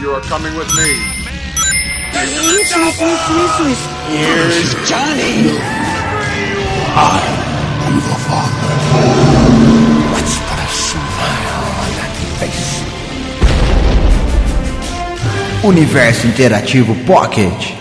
You are coming with me. Here's Johnny. I am the father. Let's put a smile on that face. Universo Interativo Pocket.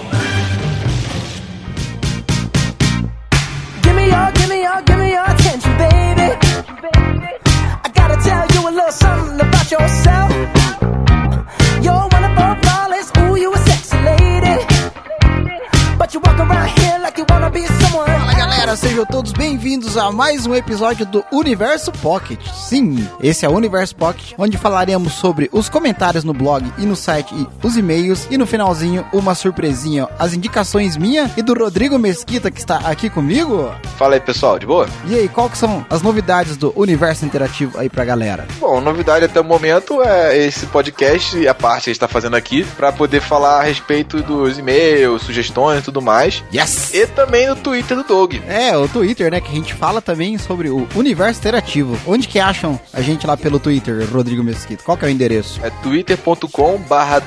Sejam todos bem-vindos a mais um episódio do Universo Pocket. Sim, esse é o Universo Pocket, onde falaremos sobre os comentários no blog e no site e os e-mails. E no finalzinho, uma surpresinha, as indicações minha e do Rodrigo Mesquita, que está aqui comigo. Fala aí, pessoal, de boa? E aí, qual que são as novidades do Universo Interativo aí pra galera? Bom, novidade até o momento é esse podcast e a parte que a gente tá fazendo aqui pra poder falar a respeito dos e-mails, sugestões e tudo mais. Yes! E também no Twitter do Doug. É, o Twitter, né? Que a gente fala também sobre o universo interativo. Onde que acham a gente lá pelo Twitter, Rodrigo Mesquita? Qual que é o endereço? É twitter.com barra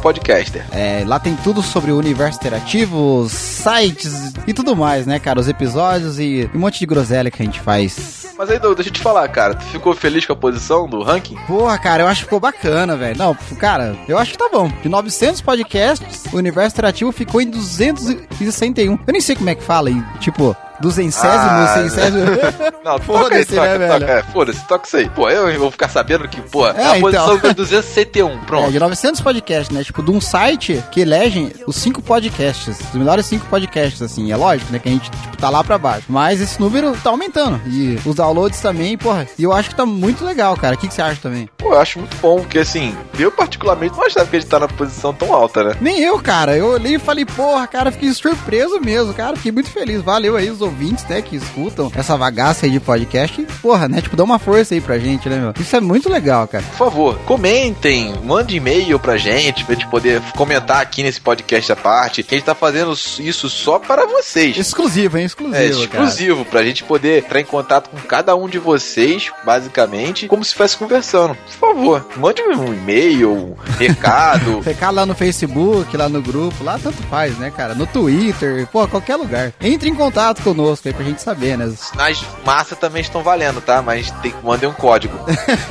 podcaster. É, lá tem tudo sobre o universo interativo, sites e tudo mais, né, cara? Os episódios e um monte de groselha que a gente faz. Mas aí, Doug, deixa eu te falar, cara. Tu ficou feliz com a posição do ranking? Porra, cara, eu acho que ficou bacana, velho. Não, cara, eu acho que tá bom. De 900 podcasts, o universo interativo ficou em 261. Eu nem sei como é que fala, e, tipo, duzentésimo, Ah, centésimo. Não, toca Foda-se, toca, né, toca. velho? É, foda-se, toca isso aí. Pô, eu vou ficar sabendo que, pô, É, a então. posição foi 261, pronto. É, de 900 podcasts, né? Tipo, de um site que elegem os cinco podcasts, os melhores cinco podcasts, assim. É lógico, né? Que a gente, tipo, tá lá pra baixo. Mas esse número tá aumentando. E os downloads também, porra. E eu acho que tá muito legal, cara. O que, que você acha também? Pô, eu acho muito bom, porque assim, eu particularmente não achava que a gente tá na posição tão alta, né? Nem eu, cara. Eu olhei e falei, porra, cara, fiquei surpreso mesmo, cara. Fiquei muito feliz. Valeu aí os ouvintes, né, que escutam essa bagaça aí de podcast. E, porra, né? Tipo, dá uma força aí pra gente, né, meu? Isso é muito legal, cara. Por favor, comentem, mande e-mail pra gente, pra gente poder comentar aqui nesse podcast à parte, que a gente tá fazendo isso só para vocês. Exclusivo, hein? Exclusivo, É cara. exclusivo, pra gente poder entrar em contato com cada um de vocês, basicamente, como se estivesse conversando. Por favor, mande um e-mail, um recado. Ficar lá no Facebook, lá no grupo, lá tanto faz, né, cara? No Twitter, pô, qualquer lugar. Entre em contato conosco aí pra gente saber, né? Sinais massa também estão valendo, tá? Mas tem que mandar um código.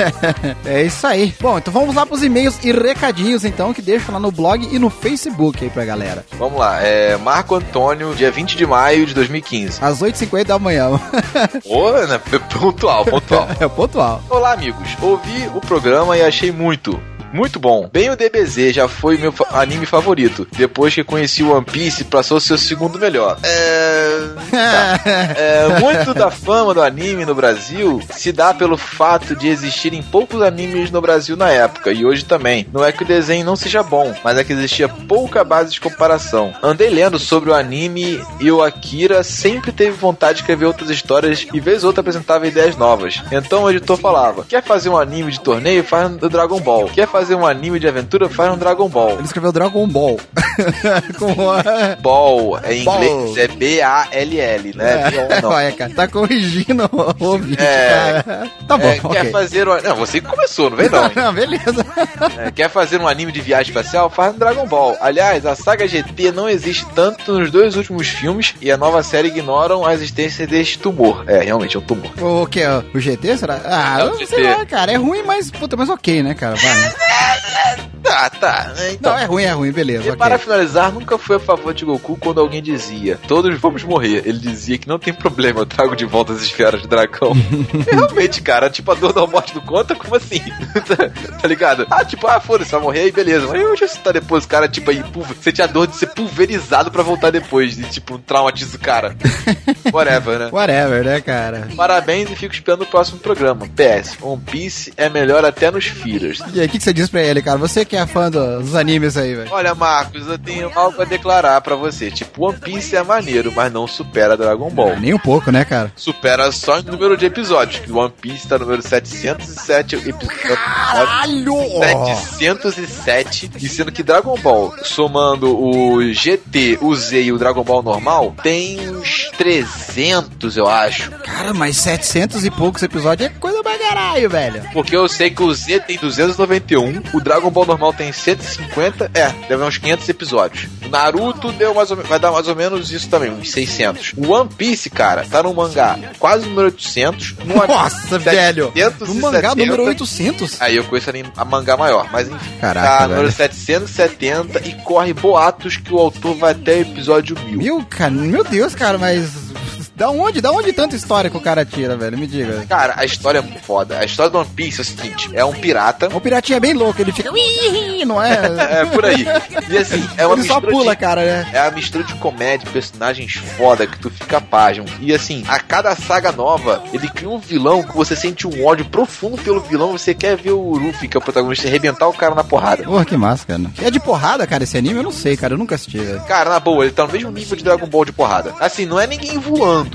é isso aí. Bom, então vamos lá pros e-mails e recadinhos, então, que deixam lá no blog e no Facebook aí pra galera. Vamos lá, é Marco Antônio, dia 20 de maio de 2015. Às 8h50 da manhã. Ô, né? Pontual, pontual. é pontual. Olá, amigos. Ouvi o programa e achei muito. Muito bom. Bem o DBZ já foi meu anime favorito. Depois que conheci o One Piece, passou a ser o segundo melhor. É... tá. É, muito da fama do anime no Brasil se dá pelo fato de existirem poucos animes no Brasil na época e hoje também. Não é que o desenho não seja bom, mas é que existia pouca base de comparação. Andei lendo sobre o anime e o Akira sempre teve vontade de escrever outras histórias e vez ou outra apresentava ideias novas. Então o editor falava: quer fazer um anime de torneio? Faz no Dragon Ball. Quer fazer um anime de aventura? Faz no Dragon Ball. Ele escreveu Dragon Ball. Ball, é em Ball. inglês, é B-A-L-L, né? É, olha, cara, tá corrigindo o ouvinte, É. cara. Tá bom, É. Quer fazer um... Não, você que começou, não vem não. Não, beleza. É, quer fazer um anime de viagem espacial? Faz no Dragon Ball. Aliás, a saga GT não existe tanto nos dois últimos filmes e a nova série ignoram a existência deste tumor. É, realmente é um tumor. O que? O GT, será? Ah, É não GT. sei lá, cara. É ruim, mas, puta, mas ok, né, cara? Vai. Tá, tá. Então, Não, é ruim, é ruim, beleza. E ok. para finalizar, nunca fui a favor de Goku quando alguém dizia todos vamos morrer. Ele dizia que não tem problema, eu trago de volta as esferas de dragão. E realmente, cara, tipo, a dor da morte do conta, como assim? tá, ligado? Ah, tipo, ah, foda-se, vai morrer aí, beleza. Mas onde você tá depois, cara, tipo, aí, você tinha dor de ser pulverizado pra voltar depois, de tipo, traumatiza o cara. Whatever, né? Whatever, né, cara? Parabéns e fico esperando o próximo programa. PS, One Piece é melhor até nos fillers. E aí, o que, que você diz pra ele, cara? Você que é fã do- dos animes aí, velho. Olha, Marcos, eu tenho algo a declarar pra você. Tipo, One Piece é maneiro, mas não supera Dragon Ball. Nem um pouco, né, cara? Supera só em número de episódios, que One Piece tá no número 707 episódios. Caralho! 707, e sendo que Dragon Ball, somando o GT, o Z e o Dragon Ball normal, tem uns 300, eu acho. Cara, mas 700 e poucos episódios é coisa caralho, velho. Porque eu sei que o Z tem 291, o Dragon Ball normal tem 150, é, deve uns 500 episódios. O Naruto deu mais ou vai dar mais ou menos isso também, uns 600. O One Piece, cara, tá no mangá quase número 800. No anime, Nossa, velho. 770. No mangá número 800. Aí eu conheço a, mangá maior, mas enfim. Caraca, tá velho. número 770 e corre boatos que o autor vai até o episódio 1000. Meu, cara, meu Deus, cara, mas. Da onde? Da onde tanta história que o cara tira, velho? Me diga. Cara, a história é muito foda. A história do One Piece é o seguinte: é um pirata. O piratinha é bem louco, ele fica. Não é? É por aí. E assim, é uma ele só mistura pula, de cara, né? É a mistura de comédia, personagens foda que tu fica pasmo. E assim, a cada saga nova, ele cria um vilão que você sente um ódio profundo pelo vilão. Você quer ver o Luffy, que é o protagonista, arrebentar o cara na porrada. Porra, que massa, cara. É de porrada, cara, esse anime? Eu não sei, cara. Eu nunca assisti, velho. Cara, na boa, ele tá no mesmo nível de Dragon Ball de porrada. Assim, não é ninguém voando.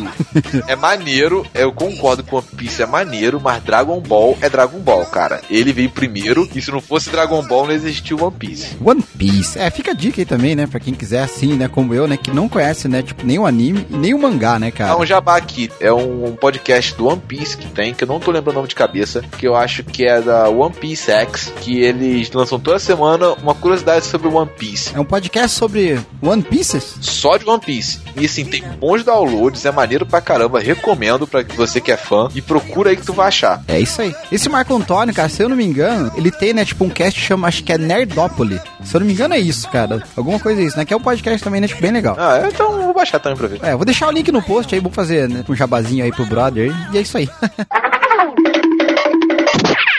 É maneiro, eu concordo com One Piece, é maneiro, mas Dragon Ball é Dragon Ball, cara. Ele veio primeiro, e se não fosse Dragon Ball, não existia o One Piece. One Piece. É, fica a dica aí também, né? Pra quem quiser, assim, né? Como eu, né? Que não conhece, né? Tipo, nem o anime e nem o mangá, né, cara? Há um jabá aqui. É um, um podcast do One Piece que tem, que eu não tô lembrando o nome de cabeça, que eu acho que é da One Piece X, que eles lançam toda semana uma curiosidade sobre One Piece. É um podcast sobre One Pieces? Só de One Piece. E assim, tem bons downloads, é maneiro pra caramba. Recomendo pra você que é fã. E procura aí que tu vai achar. É isso aí. Esse Marco Antônio, cara, se eu não me engano, ele tem, né, tipo, um cast que chama, acho que é Nerdópolis. Se eu não me engano, é isso, cara. Alguma coisa é isso, né? Que é um podcast também, né, tipo, bem legal. Ah, então vou baixar também pra ver. É, vou deixar o link no post aí, vou fazer né, um jabazinho aí pro brother. E é isso aí.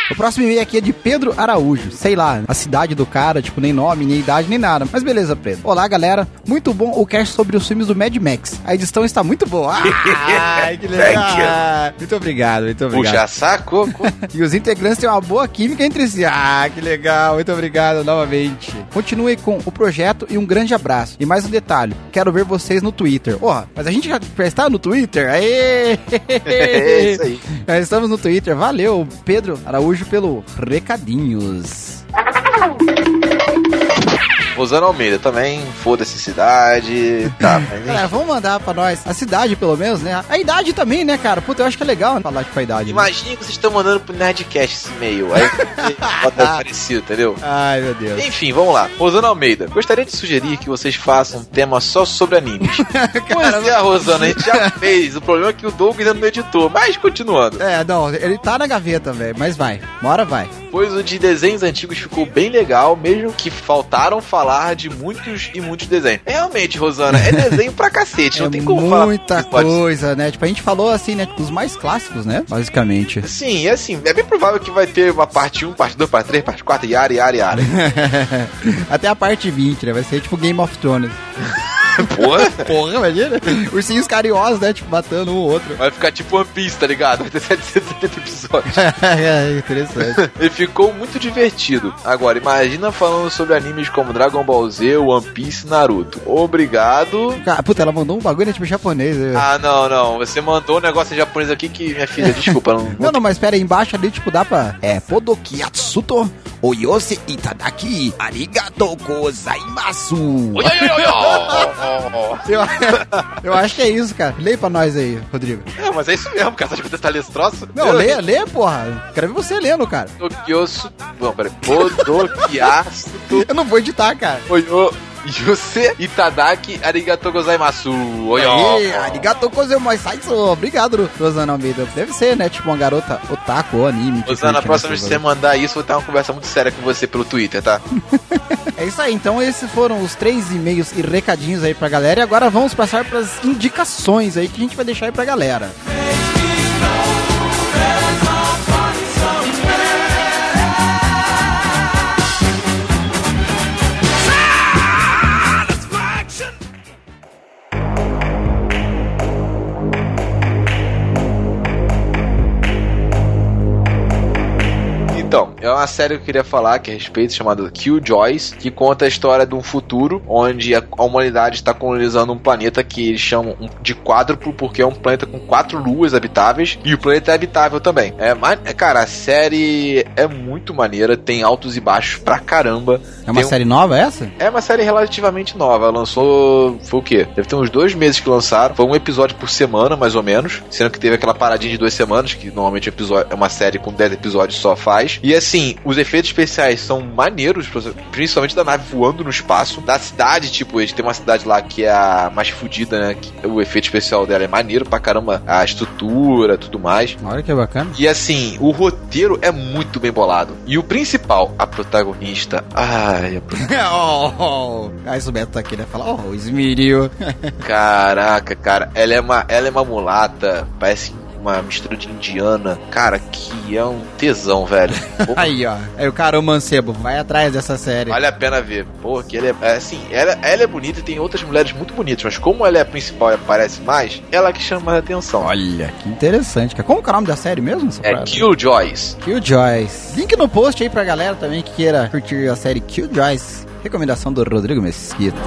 O próximo e-mail aqui é de Pedro Araújo. Sei lá, a cidade do cara, tipo, nem nome, nem idade, nem nada. Mas beleza, Pedro. Olá, galera. Muito bom o cast sobre os filmes do Mad Max. A edição está muito boa. Ai, que legal. Muito obrigado, muito obrigado. Puxa saco. E os integrantes têm uma boa química entre si. Ah, que legal. Muito obrigado novamente. Continue com o projeto e um grande abraço. E mais um detalhe. Quero ver vocês no Twitter. Porra, mas a gente já está no Twitter? Aê! É isso aí. Já estamos no Twitter. Valeu, Pedro Araújo, pelo recadinhos. Rosana Almeida também, foda-se cidade. Tá, mas enfim. Galera, vamos mandar pra nós a cidade, pelo menos, né? A idade também, né, cara? Puta, eu acho que é legal falar tipo, a idade. né? Imagina que vocês estão mandando pro Nerdcast esse e-mail. Aí pode dar parecido, entendeu? Ai, meu Deus. Enfim, vamos lá. Rosana Almeida, gostaria de sugerir que vocês façam um tema só sobre animes. pois é, Rosana, a gente já fez. O problema é que o Doug ainda não editou. Mas continuando. É, não, ele tá na gaveta, velho, mas vai. Hora vai. Pois o de desenhos antigos ficou bem legal, mesmo que faltaram falar de muitos e muitos desenhos. Realmente, Rosana, é desenho pra cacete. Não é tem como falar. muita coisa, né? Tipo, a gente falou assim, né? Os mais clássicos, né? Basicamente. Sim, é assim, é bem provável que vai ter uma parte 1, parte 2, parte 3, parte 4, yara, yara, yara. Até a parte 20, né? Vai ser tipo Game of Thrones. Porra, Porra, imagina. Ursinhos carinhosos, né? Tipo, matando um ou outro. vai ficar tipo One Piece, tá ligado? Vai ter 770 episódios. é, interessante. Ele ficou muito divertido. Agora, imagina falando sobre animes como Dragon Ball Z, One Piece e Naruto. Obrigado. Cara, puta, ela mandou um bagulho, né? Tipo, japonês. né? Ah, não, não. Você mandou um negócio em japonês aqui que, minha filha, desculpa, não. Não, não, mas pera aí, embaixo ali, tipo, dá pra... É, Podoki Atsuto Oyose Itadaki Arigato Gozaimasu. Oi, oi, oi, oi, Eu, eu acho que é isso, cara. Leia pra nós aí, Rodrigo. É, mas é isso mesmo, cara. Você acha que você tá lendo esse troço? Não, lê, lê, porra. Quero ver você lendo, cara. Podokyosu. Não, peraí. Podokyasu. Eu não vou editar, cara. Oyo. Yuse Itadaki Arigato Gozaimasu. Oi, Aê, arigato gozaimasu. Obrigado, Rosana Almeida. Deve ser, né? Tipo uma garota otaku ou anime. Rosana, na curte próxima vez que você mandar isso, vou ter uma conversa muito séria com você pelo Twitter, tá? É isso aí, então esses foram os três e-mails e recadinhos aí pra galera. E agora vamos passar pras indicações aí que a gente vai deixar aí pra galera. É uma série que eu queria falar que é a respeito, chamada Killjoys, que conta a história de um futuro onde a, humanidade está colonizando um planeta que eles chamam de quádruplo, porque é um planeta com quatro luas habitáveis, e o planeta é habitável também. É, mas, cara, a série é muito maneira, tem altos e baixos pra caramba. É uma Tem um- série nova essa? É uma série relativamente nova. Ela lançou. Foi o quê? Deve ter uns dois meses que lançaram. Foi um episódio por semana, mais ou menos. Sendo que teve aquela paradinha de duas semanas, que normalmente é uma série com 10 episódios só faz. E assim, os efeitos especiais são maneiros, principalmente da nave voando no espaço. Da cidade, tipo, eles tem uma cidade lá que é a mais fodida, né? Que o efeito especial dela é maneiro pra caramba. A estrutura, tudo mais. Olha que bacana. E assim, o roteiro é muito bem bolado. E o principal, a protagonista. Ai, a protagonista. oh, oh. Ah, isso o Beto tá aqui, né? Fala, oh, esmeril. Caraca, cara, ela é uma, ela é uma mulata, parece uma mistura de indiana, cara, que é um tesão, velho. Aí, ó. Aí o cara, o mancebo, vai atrás dessa série. Vale a pena ver, porque ele é, é assim, ela, ela é bonita e tem outras mulheres muito bonitas, mas como ela é a principal e aparece mais, ela que chama a atenção. Olha, que interessante, cara. Como que é o nome da série mesmo? É parada? Killjoys. Killjoys. Link no post aí pra galera também que queira curtir a série Killjoys. Recomendação do Rodrigo Mesquita.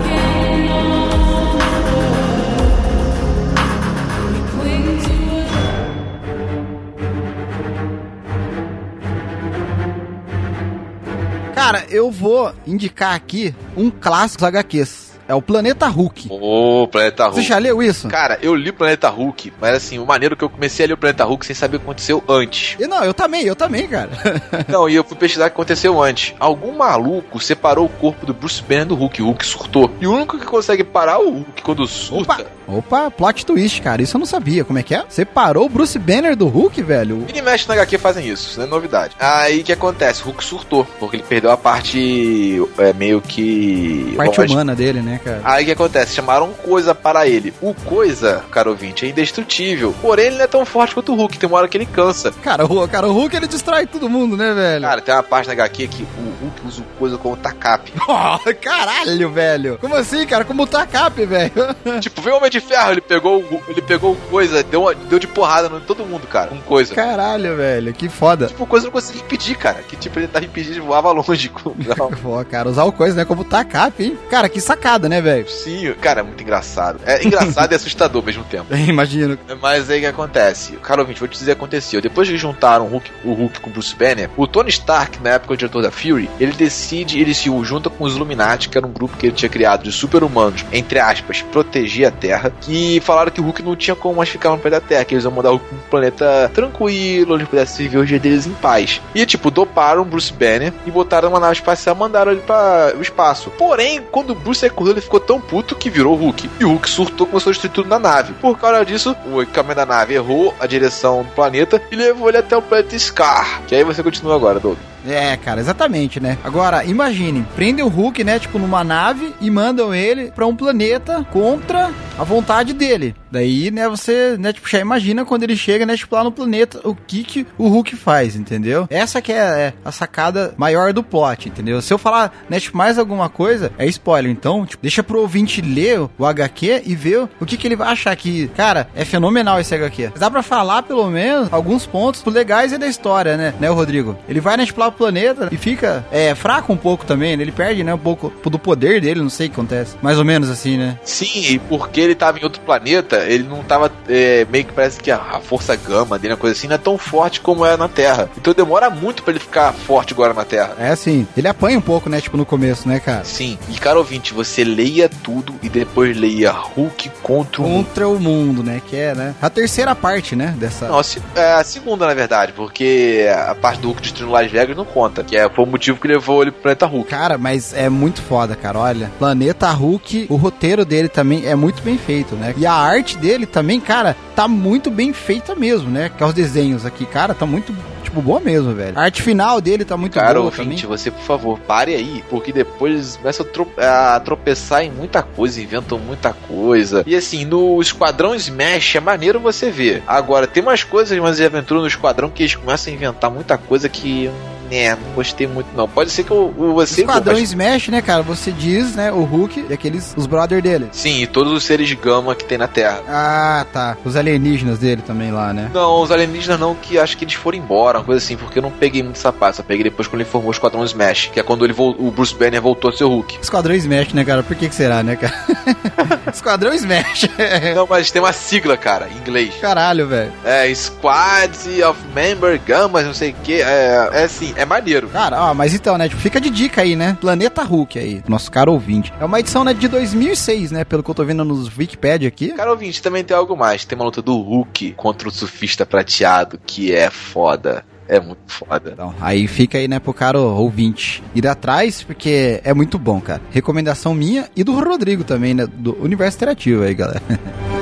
Cara, eu vou indicar aqui um clássico HQs. É o Planeta Hulk. Ô, Planeta Você Hulk. já leu isso? Cara, eu li Planeta Hulk, mas assim, o maneiro é que eu comecei a ler o Planeta Hulk sem saber o que aconteceu antes. E Não, eu também, eu também, cara. Não, e eu fui pesquisar o que aconteceu antes. Algum maluco separou o corpo do Bruce Banner do Hulk. O Hulk surtou. E o único que consegue parar o Hulk quando surta. Opa, opa, plot twist, cara. Isso eu não sabia. Como é que é? Separou o Bruce Banner do Hulk, velho? E mexe na HQ fazem isso, isso não é novidade. Aí o que acontece? O Hulk surtou, porque ele perdeu a parte é, meio que. Parte humana dele, né, cara? Aí o que acontece? Chamaram coisa para ele. O coisa, caro ouvinte, é indestrutível. Porém, ele não é tão forte quanto o Hulk. Tem uma hora que ele cansa. Cara, o, cara, o Hulk ele destrói todo mundo, né, velho? Cara, tem uma parte na HQ que o Hulk usa o coisa como tacape. Oh, caralho, velho. Como assim, cara? Como tá cap, velho? tipo, veio o Homem de Ferro, ele pegou o, ele pegou coisa, deu, uma- deu de porrada em todo mundo, cara. Com coisa. Caralho, velho. Que foda. Tipo, coisa não conseguia impedir, cara. Que tipo, ele tava impedido de voava longe. Pô, cara, usar o coisa, né? Como tá cap, hein? Cara, que sacada, né, velho? Sim, cara, é muito engraçado. É engraçado e assustador ao mesmo tempo. Imagino. Mas aí o que acontece? Cara, ouvinte, vou te dizer o que aconteceu. Depois que juntaram o Hulk, o Hulk com o Bruce Banner, o Tony Stark, na época o diretor da Fury, ele decide, ele se junta com os Illuminati, que era um grupo que ele tinha criado de super-humanos, entre aspas, proteger a Terra, que falaram que o Hulk não tinha como mais ficar no planeta Terra, que eles iam mandar o Hulk pra um planeta tranquilo, onde pudesse viver os dias deles em paz. E, tipo, doparam o Bruce Banner e botaram uma nave espacial e mandaram ele para o espaço. Porém, quando o Bruce acordou, ele ficou tão puto que virou Hulk. E o Hulk surtou começou a destruir tudo na nave. Por causa disso, o equipamento da nave errou a direção do planeta e levou ele até o planeta Scar. Que aí você continua agora, Doug. É, cara, exatamente, né? Agora, imagine, prendem o Hulk, né, tipo, numa nave e mandam ele pra um planeta contra a vontade dele. Daí, né, você, né, tipo, já imagina quando ele chega, né, tipo, lá no planeta, o que que o Hulk faz, entendeu? Essa que é, é a sacada maior do plot, entendeu? Se eu falar, né, tipo, mais alguma coisa, é spoiler. Então, tipo, deixa pro ouvinte ler o HQ e ver o que que ele vai achar que, cara, é fenomenal esse HQ. Dá pra falar, pelo menos, alguns pontos legais da história, né, né, Rodrigo? Ele vai, né, tipo, lá pro planeta e fica, é, fraco um pouco também, né? Ele perde, né, um pouco do poder dele, não sei o que acontece. Mais ou menos assim, né? Sim, e porque ele tava em outro planeta, ele não tava. é, meio que parece que a, a força gama dele, uma coisa assim, não é tão forte como é na Terra. Então demora muito pra ele ficar forte agora na Terra. É assim, ele apanha um pouco, né, tipo, no começo, né, cara? Sim, e cara ouvinte, você leia tudo e depois leia Hulk contra o mundo. Contra o mundo, né? Que é, né? A terceira parte, né? Dessa. Não, a se- é a segunda, na verdade, porque a parte do Hulk destruindo Las Vegas não conta, que é, foi o motivo que levou ele pro planeta Hulk. Cara, mas é muito foda, cara. Olha, Planeta Hulk, o roteiro dele também é muito bem feito, né? E a arte dele também, cara, tá muito bem feita mesmo, né? Que é os desenhos aqui, cara, tá muito, tipo, boa mesmo, velho. A arte final dele tá muito Cara, boa ouvinte, também. você, por favor, pare aí, porque depois eles começam a, tro- a tropeçar em muita coisa, inventam muita coisa. E assim, no Esquadrão Smash é maneiro você ver. Agora, tem umas coisas, umas aventuras no Esquadrão que eles começam a inventar muita coisa que. Né, não gostei muito não. Pode ser que o, o você... Esquadrão mas- Smash, né, cara? Você diz, né, o Hulk e aqueles, os brother dele. Sim, e todos os seres de gama que tem na Terra. Ah, tá. Os alienígenas dele também lá, né? Não, os alienígenas não, que acho que eles foram embora, uma coisa assim, porque eu não peguei muito essa parte, só peguei depois quando ele formou o Esquadrão Smash, que é quando ele o Bruce Banner voltou a ser o Hulk. Esquadrão Smash, né, cara? Por que que será, né, cara? Esquadrão Smash. Não, mas tem uma sigla, cara, em inglês. Caralho, velho. É Squads of Member Gamas, não sei o que. É, é assim, é maneiro. Cara, ó, mas então, né, tipo, fica de dica aí, né? Planeta Hulk aí, nosso caro ouvinte. É uma edição, né, de 2006, né, pelo que eu tô vendo nos Wikipedia aqui. Cara ouvinte, também tem algo mais. Tem uma luta do Hulk contra o surfista prateado, que é foda. É muito foda. Então, aí fica aí, né, pro cara ouvinte ir atrás, porque é muito bom, cara. Recomendação minha e do Rodrigo também, né, do Universo Interativo aí, galera.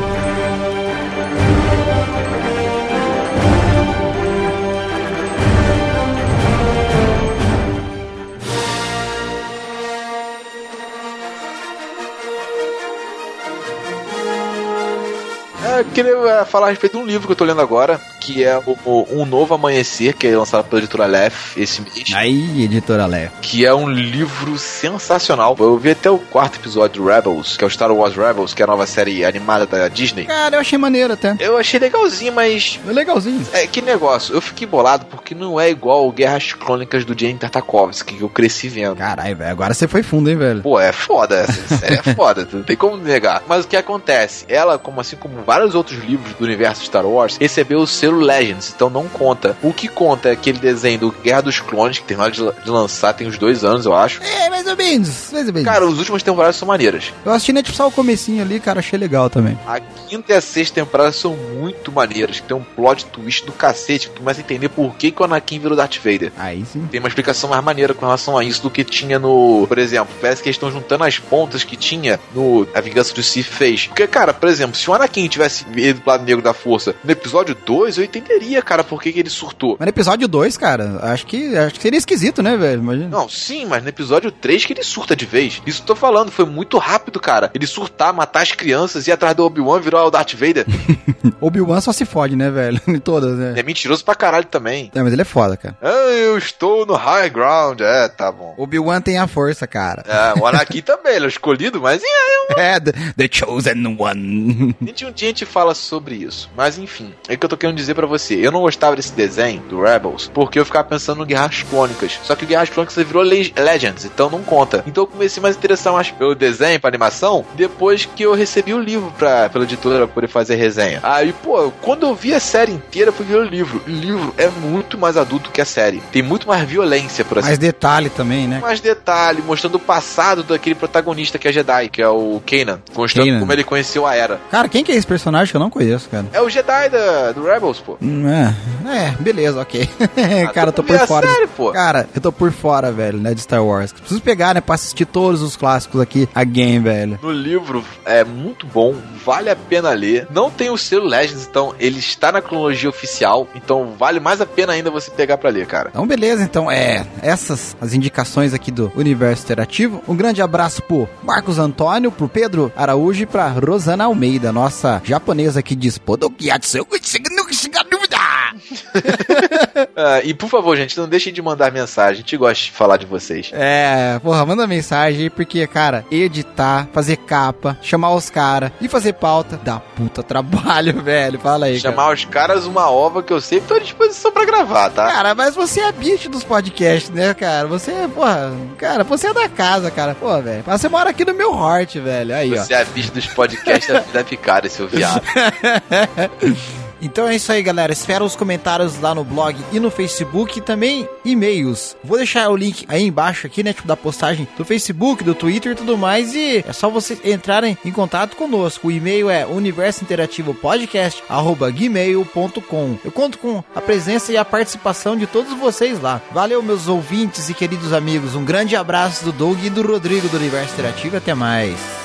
queria é, falar a respeito de um livro que eu tô lendo agora, que é o, o Um Novo Amanhecer, que é lançado pela editora Lef esse mês. Aí, editora Léo. Que é um livro sensacional. Eu vi até o quarto episódio de Rebels, que é o Star Wars Rebels, que é a nova série animada da Disney. Cara, eu achei maneiro até. Eu achei legalzinho, mas É legalzinho. É, que negócio, eu fiquei bolado porque não é igual Guerras Crônicas do Jane Tartakovsky, que eu cresci vendo. Caralho, velho, agora você foi fundo, hein, velho. Pô, é foda, essa série é foda, não tem como negar. Mas o que acontece? Ela, como assim como vários outros livros do universo Star Wars, recebeu o selo Legends, então não conta. O que conta é aquele desenho do Guerra dos Clones, que tem hora de, de lançar, tem uns dois anos, eu acho. É, mais ou menos, mais ou menos. Cara, os últimas temporadas são maneiras. eu assisti, né, tipo, só o comecinho ali, cara, achei legal também. A quinta e a sexta temporada são muito maneiras, que tem um plot twist do cacete, que tu começa a entender por que, que o Anakin virou Darth Vader. Aí sim. tem uma explicação mais maneira com relação a isso do que tinha no. Por exemplo, parece que eles estão juntando as pontas que tinha no A Vingança do Sith fez. Porque, cara, por exemplo, se o Anakin tivesse ido pro lado negro da força no episódio 2, eu entenderia, cara, por que, que ele surtou. Mas no episódio 2, cara, acho que, acho que seria esquisito, né, velho? Imagina. Não, sim, mas no episódio 3 que ele surta de vez. Isso que eu tô falando, foi muito rápido, cara. Ele surtar, matar as crianças, ir atrás do Obi-Wan, virar o Darth Vader. Obi-Wan só se fode, né, velho? Em todas, né? é mentiroso pra caralho também. É, mas ele é foda, cara. Eu estou no high ground. É, tá bom. Obi-Wan tem a força, cara. É, o Anakin também, ele é escolhido, mas É, the, the Chosen One. A gente um dia a gente fala sobre isso. Mas enfim, é o que eu tô querendo dizer pra você. Eu não gostava desse desenho do Rebels porque eu ficava pensando no Guerras Clônicas. Só que o Guerras Clônicas virou Le- Legends, então não conta. Então eu comecei mais a interessar mais pelo desenho, pra animação, depois que eu recebi o livro pra, pela editora pra poder fazer resenha. Aí, pô, quando eu vi a série inteira, fui ver o livro. O livro é muito mais adulto que a série. Tem muito mais violência, por assim Mais detalhe também, né? mais detalhe, mostrando o passado daquele protagonista que é Jedi, que é o Kanan, mostrando Kanan. como ele conheceu a Era. Cara, quem que é esse personagem que eu não conheço, cara? É o Jedi da, do Rebels, pô. Hum, É, é, beleza, ok. Ah, cara, eu tô por a fora. série, pô. Cara, eu tô por fora, velho, né, de Star Wars. Preciso pegar, né, pra assistir todos os clássicos aqui, again, velho. No livro é muito bom, vale a pena ler. Não tem o selo Legends, então ele está na cronologia oficial, então vale mais a pena ainda você pegar pra ler, cara. Então, beleza, então, é, essas as indicações aqui do Universo Interativo. Um grande abraço pro Marcos Antônio, pro Pedro Araújo e pra Rosana Almeida, nossa japonesa que diz Podokiatsu Ah, e por favor, gente, não deixem de mandar mensagem, a gente gosta de falar de vocês. É, porra, manda mensagem aí, porque, cara, editar, fazer capa, chamar os caras e fazer pauta dá puta trabalho, velho. Fala aí. cara. Chamar os caras uma ova que eu sempre tô à disposição pra gravar, tá? Cara, mas você é bicho dos podcasts, né, cara? Você, porra, cara, você é da casa, cara. Pô, velho. Mas você mora aqui no meu heart, velho. Aí, ó. Você é a bicha dos podcasts da, da picada, seu viado. Então é isso aí, galera. Espero os comentários lá no blog e no Facebook e também e-mails. Vou deixar o link aí embaixo aqui, né, tipo da postagem do Facebook, do Twitter e tudo mais e é só vocês entrarem em contato conosco. O e-mail é universointerativo.podcast@gmail.com. Eu conto com a presença e a participação de todos vocês lá. Valeu, meus ouvintes e queridos amigos. Um grande abraço do Doug e do Rodrigo do Universo Interativo. Até mais.